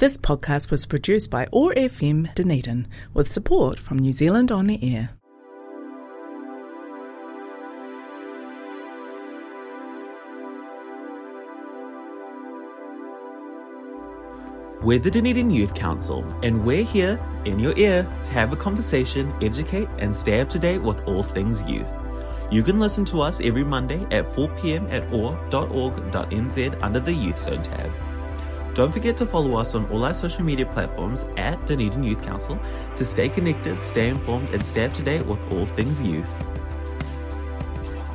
This podcast was produced by OAR FM Dunedin with support from New Zealand On the Air. We're the Dunedin Youth Council, and we're here in your ear to have a conversation, educate, and stay up to date with all things youth. You can listen to us every Monday at 4 pm at oar.org.nz under the Youth Zone tab. Don't forget to follow us on all our social media platforms at Dunedin Youth Council to stay connected, stay informed, and stay up to date with all things youth.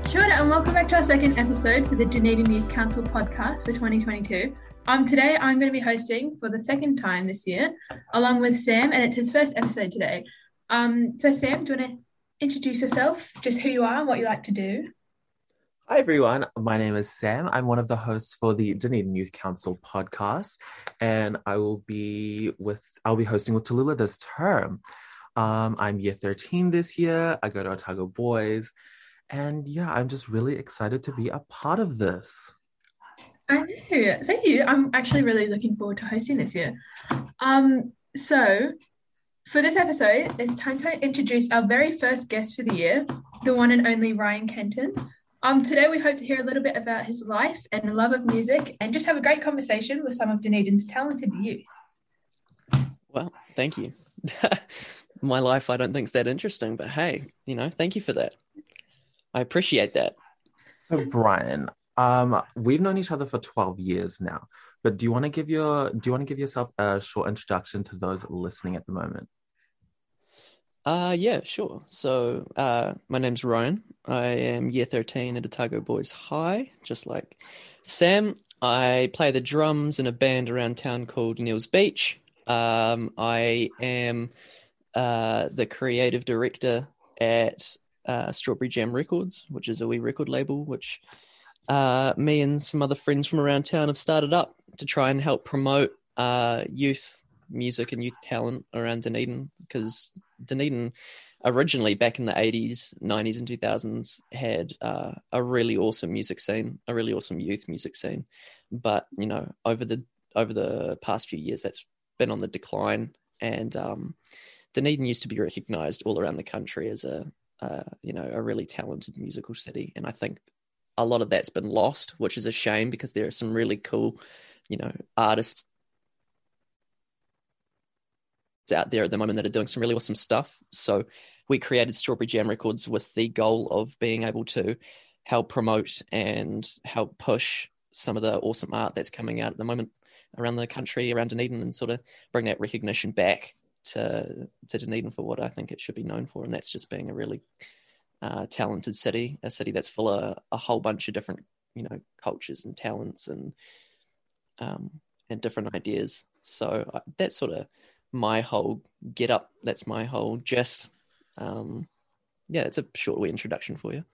Sure, and welcome back to our second episode for the Dunedin Youth Council podcast for 2022. Um, today I'm going to be hosting for the second time this year, along with Sam, and it's his first episode today. Um, so Sam, do you want to introduce yourself, just who you are and what you like to do? Hi everyone, my name is Sam. I'm one of the hosts for the Dunedin Youth Council podcast, and I will be with I'll be hosting with Tallulah this term. Um, I'm year 13 this year. I go to Otago Boys, and yeah, I'm just really excited to be a part of this. I know. Thank you. I'm actually really looking forward to hosting this year. Um, so for this episode, it's time to introduce our very first guest for the year, the one and only Ryan Kenton. Um, today we hope to hear a little bit about his life and love of music and just have a great conversation with some of Dunedin's talented youth. Well, thank you. My life I don't think is that interesting, but hey, you know, thank you for that. I appreciate that. So Brian, um, we've known each other for 12 years now, but do you want to give your do you want to give yourself a short introduction to those listening at the moment? Uh yeah, sure. So uh my name's Ryan. I am year 13 at Otago Boys High, just like Sam. I play the drums in a band around town called Neil's Beach. Um, I am uh, the creative director at uh, Strawberry Jam Records, which is a wee record label, which uh, me and some other friends from around town have started up to try and help promote uh, youth music and youth talent around Dunedin because Dunedin originally back in the 80s 90s and 2000s had uh, a really awesome music scene a really awesome youth music scene. But you know over the over the past few years that's been on the decline. And um, Dunedin used to be recognized all around the country as a uh, you know a really talented musical city. And I think a lot of that's been lost, which is a shame because there are some really cool, you know, artists out there at the moment that are doing some really awesome stuff. So we created Strawberry Jam Records with the goal of being able to help promote and help push some of the awesome art that's coming out at the moment around the country, around Dunedin, and sort of bring that recognition back to to Dunedin for what I think it should be known for, and that's just being a really uh, talented city, a city that's full of a whole bunch of different, you know, cultures and talents and um, and different ideas. So uh, that's sort of my whole get up. That's my whole just. Um, yeah, it's a short way introduction for you.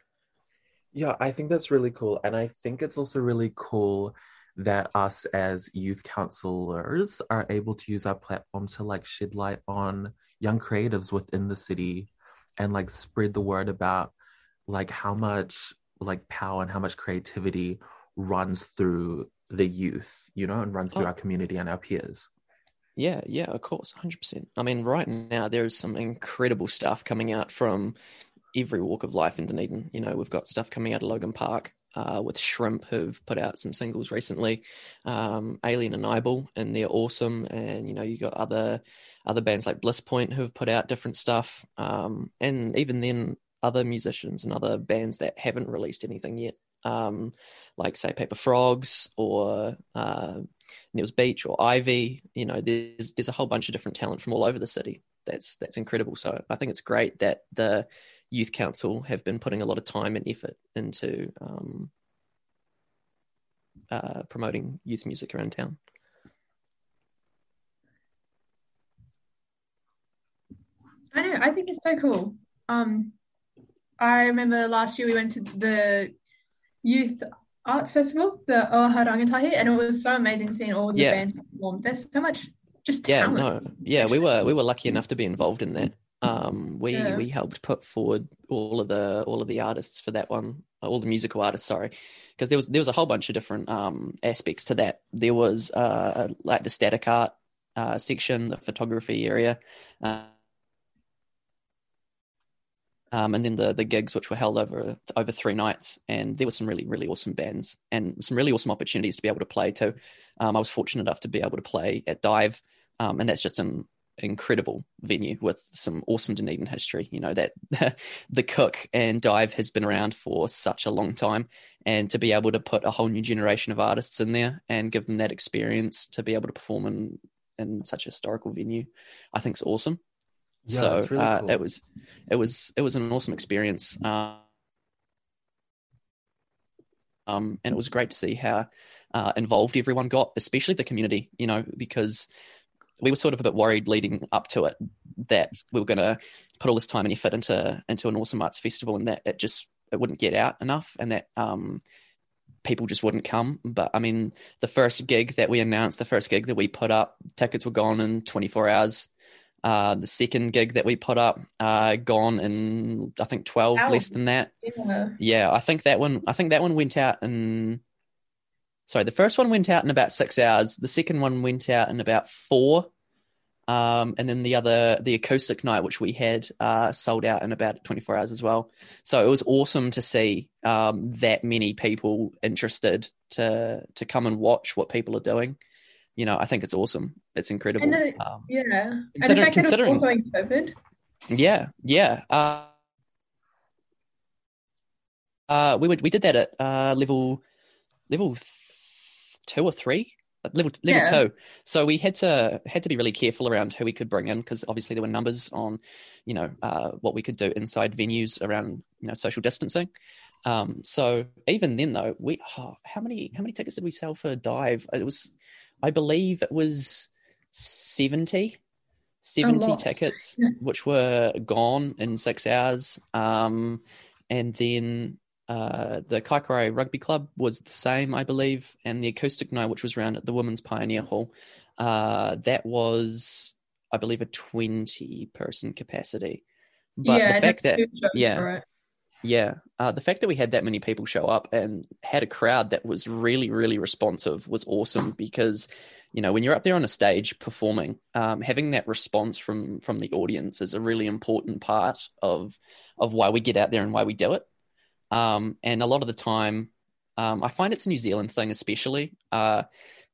Yeah, I think that's really cool, and I think it's also really cool that us as youth counselors are able to use our platform to like shed light on young creatives within the city and like spread the word about like how much like power and how much creativity runs through the youth, you know, and runs through oh. our community and our peers. Yeah, yeah, of course, 100%. I mean, right now there's some incredible stuff coming out from every walk of life in Dunedin. You know, we've got stuff coming out of Logan Park uh, with Shrimp, who've put out some singles recently, um, Alien and Eyeball, and they're awesome. And you know, you got other other bands like Bliss Point who've put out different stuff, um, and even then other musicians and other bands that haven't released anything yet, um, like say Paper Frogs or uh, Neil's Beach or Ivy. You know, there's there's a whole bunch of different talent from all over the city. That's that's incredible. So I think it's great that the youth council have been putting a lot of time and effort into um, uh, promoting youth music around town. I know. I think it's so cool. Um, I remember last year we went to the youth arts festival, the Oaha Rangatahi, and it was so amazing seeing all the yeah. bands perform. There's so much just talent. yeah, no, yeah, we were we were lucky enough to be involved in that. Um, we yeah. we helped put forward all of the all of the artists for that one, all the musical artists. Sorry, because there was there was a whole bunch of different um, aspects to that. There was uh, like the static art uh, section, the photography area. Uh, um, and then the the gigs which were held over over three nights, and there were some really really awesome bands and some really awesome opportunities to be able to play too. Um, I was fortunate enough to be able to play at Dive, um, and that's just an incredible venue with some awesome Dunedin history. You know that the Cook and Dive has been around for such a long time, and to be able to put a whole new generation of artists in there and give them that experience to be able to perform in in such a historical venue, I think is awesome. Yeah, so really uh, cool. it was it was it was an awesome experience. Uh, um, and it was great to see how uh, involved everyone got, especially the community. You know, because we were sort of a bit worried leading up to it that we were going to put all this time and effort into into an awesome arts festival, and that it just it wouldn't get out enough, and that um, people just wouldn't come. But I mean, the first gig that we announced, the first gig that we put up, tickets were gone in 24 hours. Uh, the second gig that we put up, uh, gone in I think 12 Wow. less than that. Yeah. Yeah, I think that one. I think that one went out in. Sorry, the first one went out in about six hours. The second one went out in about four, um, and then the other, the acoustic night, which we had, uh, sold out in about twenty four hours as well. So it was awesome to see um, that many people interested to to come and watch what people are doing. You know, I think it's awesome. It's incredible. Um, Yeah. Consider- fact that it was considering- COVID. Yeah, yeah. Uh, uh, we would we did that at uh, level level th- two or three, level level Yeah. two. So we had to had to be really careful around who we could bring in because obviously there were numbers on, you know, uh, what we could do inside venues around you know social distancing. Um, so even then though, we oh, how many how many tickets did we sell for Dive? It was, I believe it was seventy. 70 tickets which were gone in six hours um, and then uh, the Kaikorai Rugby Club was the same, I believe, and the Acoustic Night, which was around at the Women's Pioneer Hall, uh, that was, I believe, a twenty-person capacity. But yeah, the fact that yeah. yeah, uh, the fact that we had that many people show up and had a crowd that was really, really responsive was awesome because, you know, when you're up there on a stage performing, um, having that response from from the audience is a really important part of of why we get out there and why we do it. Um, and a lot of the time, um, I find it's a New Zealand thing, especially. Uh,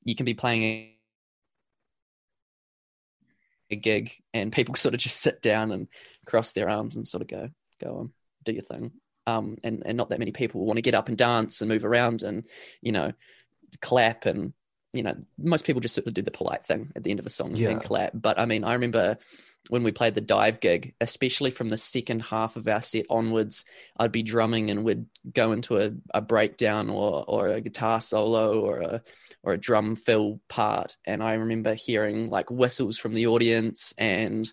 you can be playing a a gig and people sort of just sit down and cross their arms and sort of go, go on, do your thing. Um, and, and not that many people want to get up and dance and move around and, you know, clap and, you know, most people just sort of do the polite thing at the end of a song Yeah. and clap. But I mean, I remember when we played the dive gig, especially from the second half of our set onwards, I'd be drumming and we'd go into a, a breakdown or or a guitar solo or a or a drum fill part. And I remember hearing like whistles from the audience and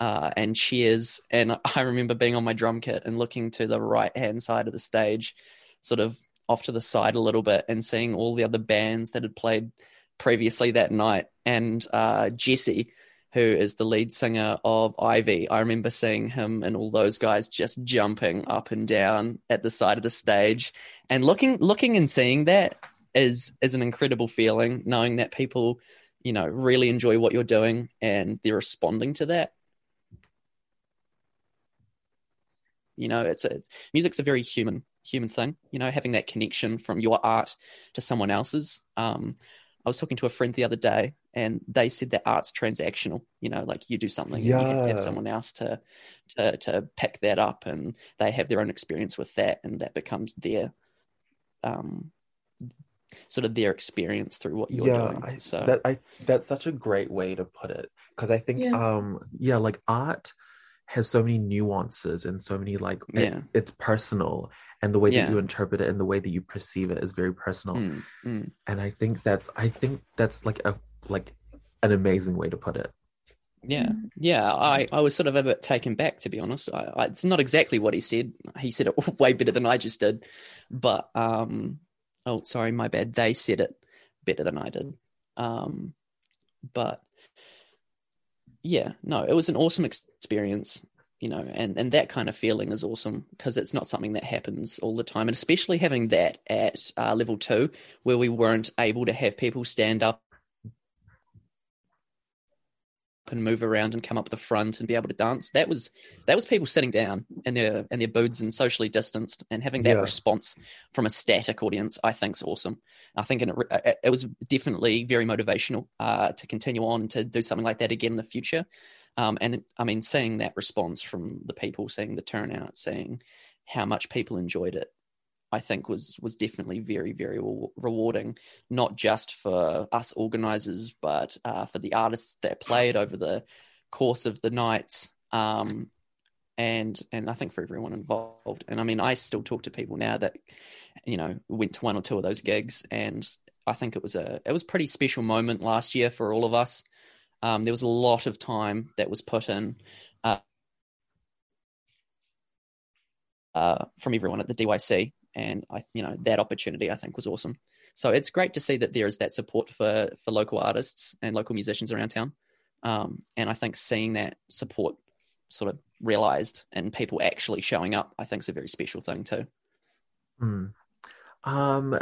uh, and cheers. And I remember being on my drum kit and looking to the right hand side of the stage, sort of off to the side a little bit, and seeing all the other bands that had played previously that night. And uh, Jesse, who is the lead singer of Ivy, I remember seeing him and all those guys just jumping up and down at the side of the stage, and looking, looking and seeing that is is an incredible feeling, knowing that people, you know, really enjoy what you're doing and they're responding to that. You know, it's a it's, music's a very human human thing. You know, having that connection from your art to someone else's. Um, I was talking to a friend the other day, and they said that art's transactional. You know, like you do something, and you have Yeah. have someone else to to to pick that up, and they have their own experience with that, and that becomes their um sort of their experience through what you're yeah, doing. I, so that I that's such a great way to put it because I think Yeah. um yeah like art has so many nuances and so many like it- it's personal and the way Yeah. that you interpret it and the way that you perceive it is very personal Mm, mm. and I think that's I think that's like a like an amazing way to put it. Yeah, yeah. I, I was sort of a bit taken back, to be honest. I, I, it's not exactly what he said. He said it way better than I just did. But um, oh, sorry, my bad. They said it better than I did. Um, but yeah, no, it was an awesome experience. You know, and and that kind of feeling is awesome because it's not something that happens all the time, and especially having that at uh, level two, where we weren't able to have people stand up and move around and come up the front and be able to dance. That was that was people sitting down in their in their booths and socially distanced and having that Yeah. response from a static audience. I think is awesome. I think it, it, it was definitely very motivational uh, to continue on and to do something like that again in the future. Um, and I mean, seeing that response from the people, seeing the turnout, seeing how much people enjoyed it, I think was was definitely very very re- rewarding, not just for us organisers, but uh, for the artists that played over the course of the nights, um, and and I think for everyone involved. And I mean, I still talk to people now that you know went to one or two of those gigs, and I think it was a it was a pretty special moment last year for all of us. Um, there was a lot of time that was put in uh, uh, from everyone at the DYC, and I, you know, that opportunity I think was awesome. So it's great to see that there is that support for for local artists and local musicians around town, um, and I think seeing that support sort of realized and people actually showing up, I think is a very special thing too. Hmm. Um,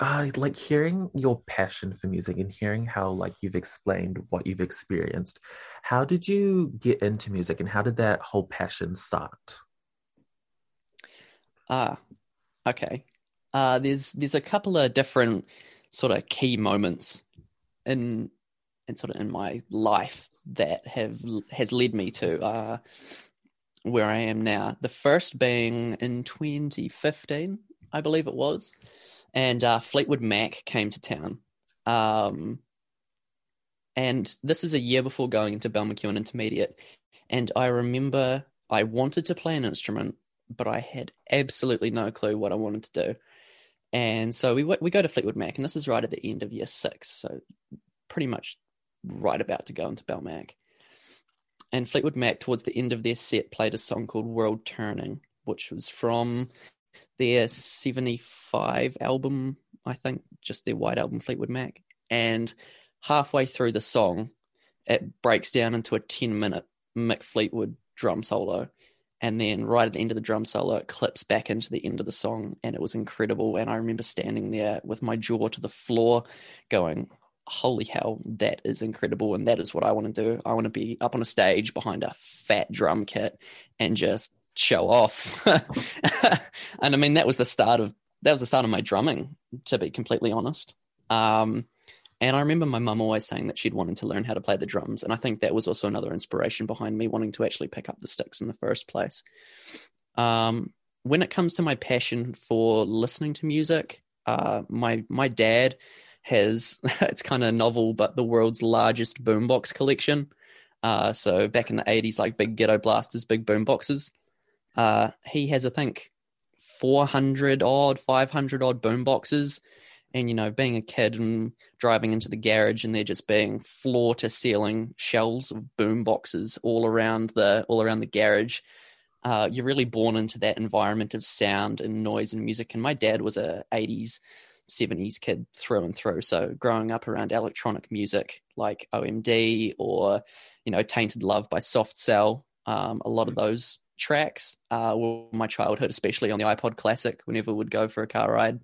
I like hearing your passion for music and hearing how like you've explained what you've experienced. How did you get into music and how did that whole passion start? Ah, okay. Uh, there's there's a couple of different sort of key moments in in sort of in my life that have has led me to uh, where I am now. The first being in 2015, I believe it was, and uh, Fleetwood Mac came to town. Um, and this is a year before going into Balmacewen Intermediate. And I remember I wanted to play an instrument, but I had absolutely no clue what I wanted to do. And so we we go to Fleetwood Mac, and this is right at the end of year six, so pretty much right about to go into Balmac. And Fleetwood Mac, towards the end of their set, played a song called World Turning, which was from their 75 album, I think, just their white album, Fleetwood Mac. And halfway through the song, it breaks down into a 10 minute Mick Fleetwood drum solo. And then right at the end of the drum solo, it clips back into the end of the song, and it was incredible. And I remember standing there with my jaw to the floor, going, holy hell, that is incredible. And that is what I want to do. I want to be up on a stage behind a fat drum kit and just show off. and I mean, that was the start of that was the start of my drumming, to be completely honest. Um, and I remember my mum always saying that she'd wanted to learn how to play the drums. And I think that was also another inspiration behind me wanting to actually pick up the sticks in the first place. Um, when it comes to my passion for listening to music, uh, my my dad has it's kind of novel, but the world's largest boombox collection. Uh, so back in the eighties, like big ghetto blasters, big boomboxes. Uh, he has, I think, four hundred odd, five hundred odd boomboxes. And you know, being a kid and driving into the garage, and there just being floor to ceiling shelves of boom boxes all around the all around the garage. Uh, you're really born into that environment of sound and noise and music. And my dad was a '80s 70s kid through and through. So growing up around electronic music like OMD or, you know, Tainted Love by Soft Cell, um, a lot of those tracks uh, were my childhood, especially on the iPod Classic whenever we'd go for a car ride.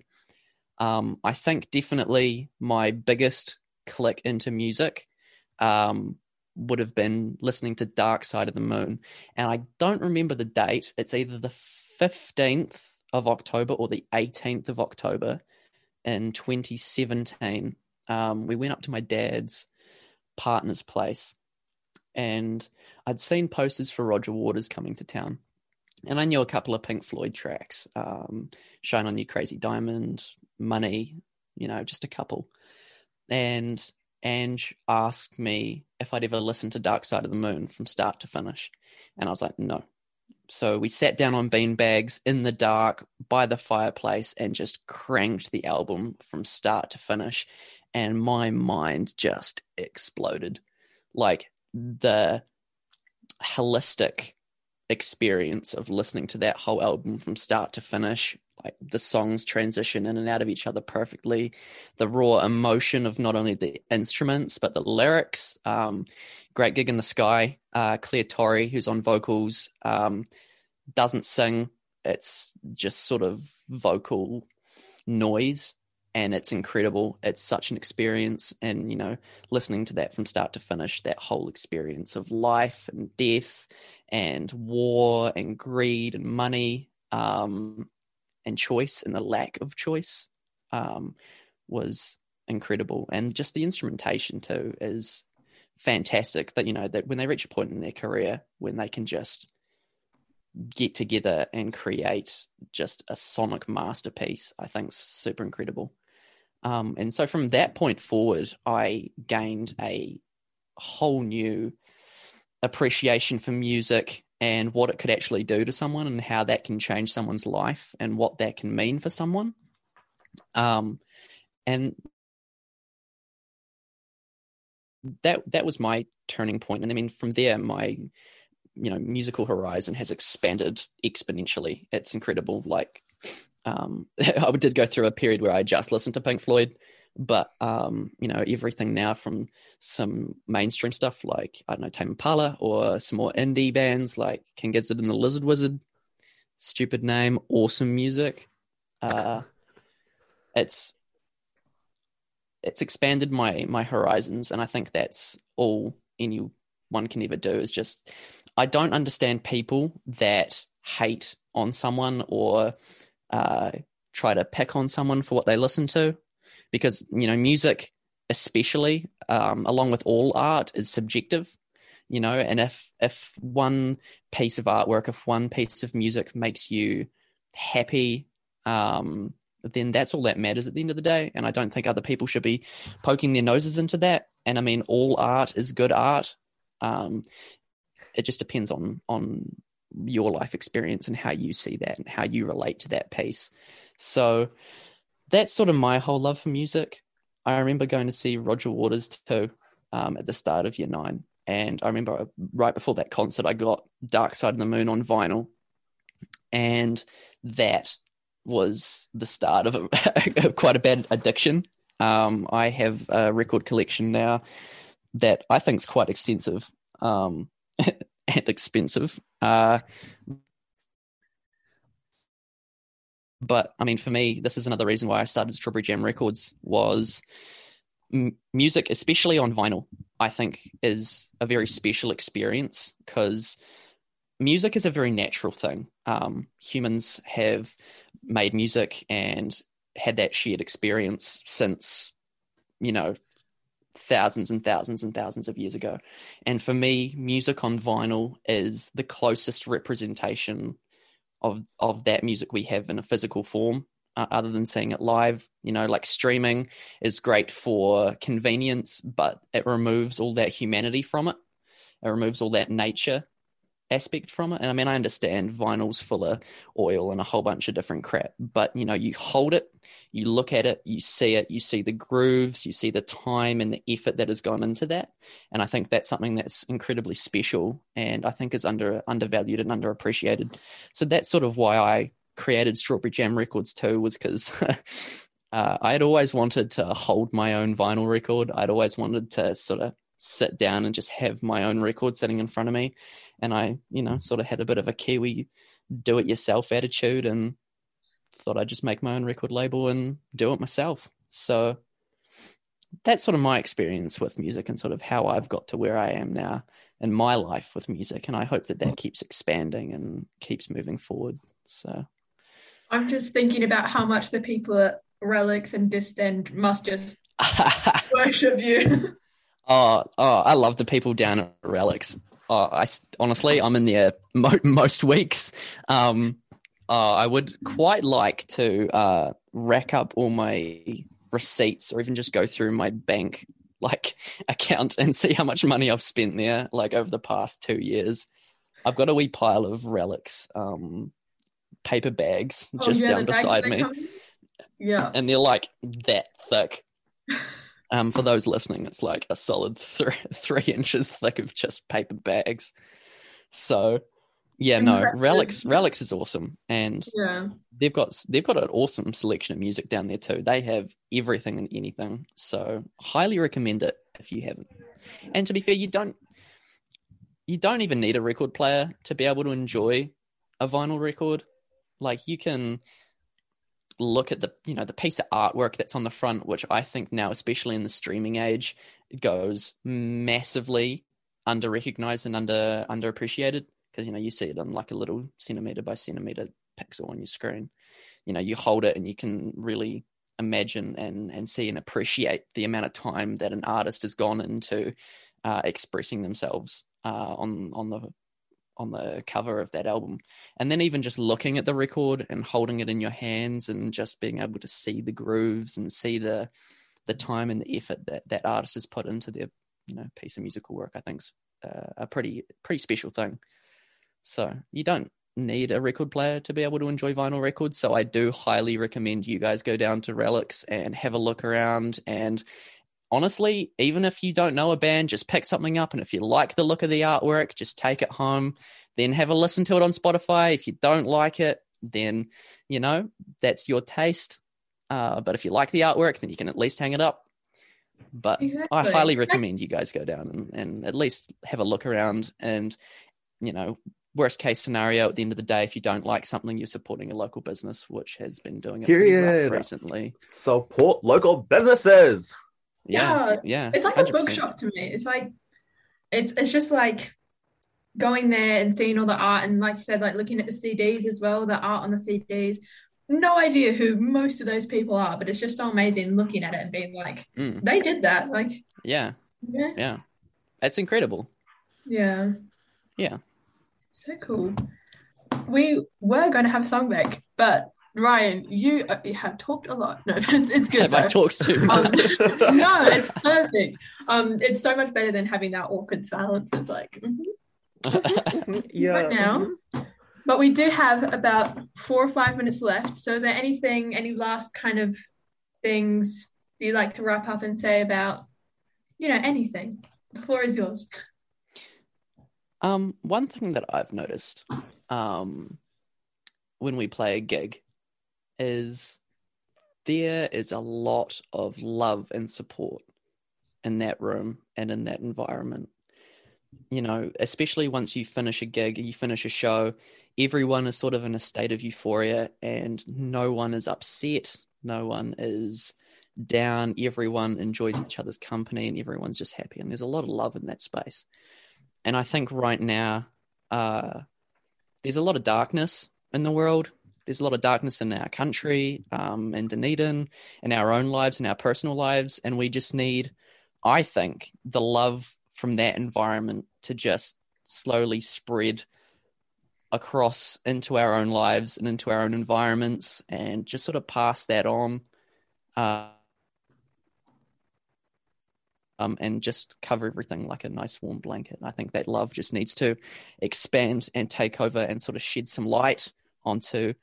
Um, I think definitely my biggest click into music um, would have been listening to Dark Side of the Moon. And I don't remember the date. It's either the 15th of October or the 18th of October in 2017, um, we went up to my dad's partner's place and I'd seen posters for Roger Waters coming to town. And I knew a couple of Pink Floyd tracks, um, Shine On You Crazy Diamond, Money, you know, just a couple. And Ange asked me if I'd ever listened to Dark Side of the Moon from start to finish. And I was like, no, so we sat down on beanbags in the dark by the fireplace and just cranked the album from start to finish. And my mind just exploded. Like the holistic experience of listening to that whole album from start to finish. Like the songs transition in and out of each other perfectly. The raw emotion of not only the instruments, but the lyrics. Um, Great Gig in the Sky. Uh, Clare Torry, who's on vocals, um, doesn't sing. It's just sort of vocal noise. And it's incredible. It's such an experience, and you know, listening to that from start to finish, that whole experience of life and death, and war and greed and money, um, and choice and the lack of choice, um, was incredible. And just the instrumentation too is fantastic. That you know that when they reach a point in their career when they can just get together and create just a sonic masterpiece, I think super incredible. Um, and so from that point forward, I gained a whole new appreciation for music and what it could actually do to someone and how that can change someone's life and what that can mean for someone. Um, and that that was my turning point. And I mean, from there, my you know musical horizon has expanded exponentially. It's incredible. Like um, I did go through a period where I just listened to Pink Floyd, but um, you know everything now from some mainstream stuff like I don't know Tame Impala or some more indie bands like King Gizzard and the Lizard Wizard. Stupid name, awesome music. Uh, it's it's expanded my my horizons, and I think that's all anyone can ever do is just I don't understand people that hate on someone or uh, try to pick on someone for what they listen to, because you know music, especially um, along with all art, is subjective. You know, and if if one piece of artwork, if one piece of music makes you happy, um, then that's all that matters at the end of the day. And I don't think other people should be poking their noses into that. And I mean, all art is good art. Um, it just depends on on your life experience and how you see that and how you relate to that piece. So that's sort of my whole love for music. I remember going to see Roger Waters too um, at the start of year nine. And I remember right before that concert, I got Dark Side of the Moon on vinyl. And that was the start of a, quite a bad addiction. Um, I have a record collection now that I think is quite extensive. Um, and expensive. Uh, but I mean, for me, this is another reason why I started Strawberry Jam Records was m- music, especially on vinyl. I think is a very special experience because music is a very natural thing. Um, humans have made music and had that shared experience since you know thousands and thousands and thousands of years ago. And for me, music on vinyl is the closest representation of of that music we have in a physical form. Uh, other than seeing it live, you know, like streaming is great for convenience, but it removes all that humanity from it. It removes all that nature aspect from it. And I mean, I understand vinyl's full of oil and a whole bunch of different crap, but you know, you hold it, you look at it, you see it, you see the grooves, you see the time and the effort that has gone into that. And I think that's something that's incredibly special and I think is under undervalued and underappreciated. So that's sort of why I created Strawberry Jam Records too, was because uh, I had always wanted to hold my own vinyl record. I'd always wanted to sort of sit down and just have my own record sitting in front of me. And I, you know, sort of had a bit of a Kiwi do it yourself attitude and thought I'd just make my own record label and do it myself. So that's sort of my experience with music and sort of how I've got to where I am now in my life with music. And I hope that that keeps expanding and keeps moving forward. So I'm just thinking about how much the people at Relics and Distend must just worship you. Oh, oh, I love the people down at Relics. Oh, I honestly, I'm in there mo- most weeks. Um, uh, I would quite like to uh, rack up all my receipts, or even just go through my bank like account and see how much money I've spent there, like over the past two years. I've got a wee pile of relics, um, paper bags oh, just yeah, down beside me. Yeah, and they're like that thick. Um, for those listening, it's like a solid three three inches thick of just paper bags. So, yeah, no, relics. Relics is awesome, and yeah, they've got they've got an awesome selection of music down there too. They have everything and anything. So, highly recommend it if you haven't. And to be fair, you don't you don't even need a record player to be able to enjoy a vinyl record. Like you can look at the you know the piece of artwork that's on the front, which I think now, especially in the streaming age, it goes massively under recognized and under underappreciated because you know you see it on like a little centimeter by centimeter pixel on your screen. You know, you hold it and you can really imagine and and see and appreciate the amount of time that an artist has gone into uh, expressing themselves uh, on on the on the cover of that album and then even just looking at the record and holding it in your hands and just being able to see the grooves and see the the time and the effort that that artist has put into their you know piece of musical work i think's uh, a pretty pretty special thing so you don't need a record player to be able to enjoy vinyl records. So I do highly recommend you guys go down to Relics and have a look around. And honestly, even if you don't know a band, just pick something up. And if you like the look of the artwork, just take it home. Then have a listen to it on Spotify. If you don't like it, then, you know, that's your taste. Uh, but if you like the artwork, then you can at least hang it up. But exactly. I highly recommend you guys go down and, and at least have a look around and, you know, worst case scenario at the end of the day if you don't like something you're supporting a local business which has been doing it Period. recently support local businesses yeah yeah, yeah it's like 100%. a bookshop to me. It's like it's it's just like going there and seeing all the art and like you said like looking at the cds as well the art on the cds no idea who most of those people are but it's just so amazing looking at it and being like mm. they did that like yeah yeah. yeah. It's incredible. Yeah. Yeah. So cool. We were going to have a song back, but Ryan, you, uh, have talked a lot. No, it's, it's good. Have though. I talked too um, much? Um, no, it's perfect. Um, it's so much better than having that awkward silence. It's like, mm-hmm. yeah. Right now, but we do have about four or five minutes left. So, is there anything, any last kind of things do you like to wrap up and say about, you know, anything? The floor is yours. Um, one thing that I've noticed um, when we play a gig is there is a lot of love and support in that room and in that environment. You know, especially once you finish a gig, you finish a show, everyone is sort of in a state of euphoria and no one is upset, no one is down, everyone enjoys each other's company and everyone's just happy. And there's a lot of love in that space. And I think right now, uh, there's a lot of darkness in the world. There's a lot of darkness in our country, um, in Dunedin, in our own lives, in our personal lives. And we just need, I think, the love from that environment to just slowly spread across into our own lives and into our own environments and just sort of pass that on. Uh, um, and just cover everything like a nice warm blanket. I think that love just needs to expand and take over and sort of shed some light onto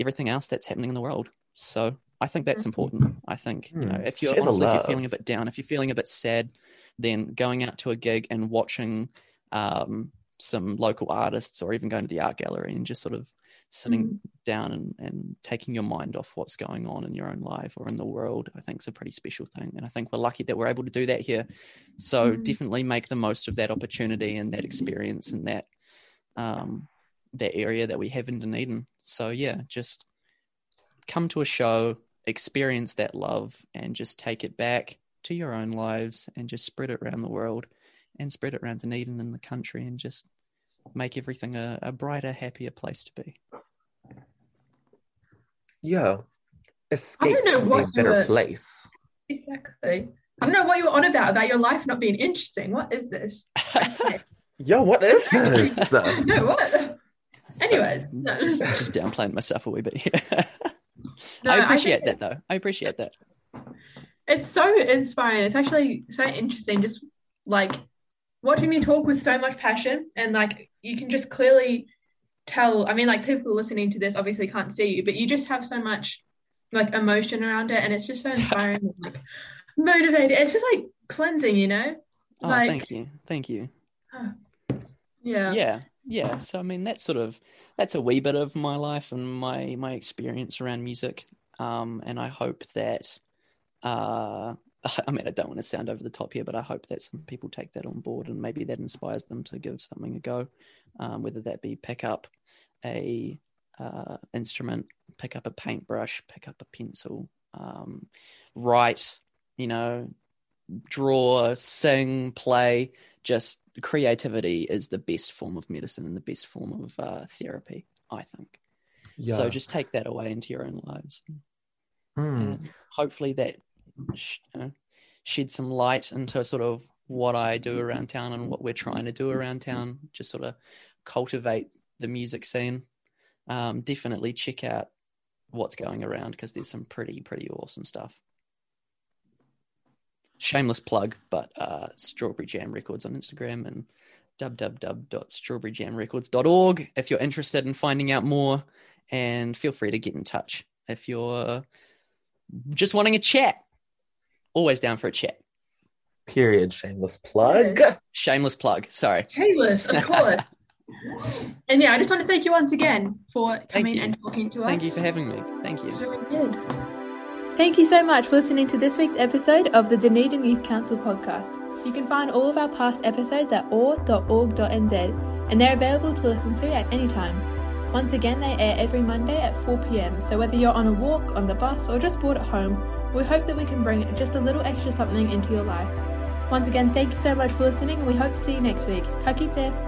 everything else that's happening in the world. So I think that's mm-hmm. important. I think you know hmm. if you're honestly if you're feeling a bit down, if you're feeling a bit sad, then going out to a gig and watching um, some local artists or even going to the art gallery and just sort of sitting mm. down and, and taking your mind off what's going on in your own life or in the world, I think is a pretty special thing. And I think we're lucky that we're able to do that here. So mm. definitely make the most of that opportunity and that experience and that um, that area that we have in Dunedin. So yeah, just come to a show, experience that love, and just take it back to your own lives and just spread it around the world and spread it around Dunedin and the country and just make everything a, a brighter, happier place to be. Yeah. Escape to a better were... place. Exactly. I don't know what you were on about, about your life not being interesting. What is this? Yo, what is this? no, what? Anyway, no. just, just downplaying myself a wee bit no, I appreciate I that though. I appreciate that. It's so inspiring. It's actually so interesting. Just like watching you talk with so much passion and like you can just clearly tell i mean like people listening to this obviously can't see you but you just have so much like emotion around it and it's just so inspiring and, like motivated it's just like cleansing you know oh like, thank you thank you yeah yeah yeah so i mean that's sort of that's a wee bit of my life and my my experience around music um and i hope that uh I mean, I don't want to sound over the top here, but I hope that some people take that on board and maybe that inspires them to give something a go, um, whether that be pick up a uh, instrument, pick up a paintbrush, pick up a pencil, um, write, you know, draw, sing, play. Just creativity is the best form of medicine and the best form of uh, therapy, I think. Yeah. So just take that away into your own lives. Mm. And hopefully that sh- shed some light into sort of what I do around town and what we're trying to do around town. Just sort of cultivate the music scene. Um, definitely check out what's going around because there's some pretty pretty awesome stuff. Shameless plug, but uh, Strawberry Jam Records on Instagram and www.strawberryjamrecords.org if you're interested in finding out more. And feel free to get in touch if you're just wanting a chat. Always down for a chat. Period. Shameless plug. Shameless plug. Sorry. Shameless, of course. and yeah, I just want to thank you once again for coming and talking to us. Thank you for having me. Thank you. It's really good. Thank you so much for listening to this week's episode of the Dunedin Youth Council podcast. You can find all of our past episodes at oar.org.nz and they're available to listen to at any time. Once again, they air every Monday at 4pm, so whether you're on a walk, on the bus, or just bored at home, we hope that we can bring just a little extra something into your life. Once again, thank you so much for listening. We hope to see you next week. Ka.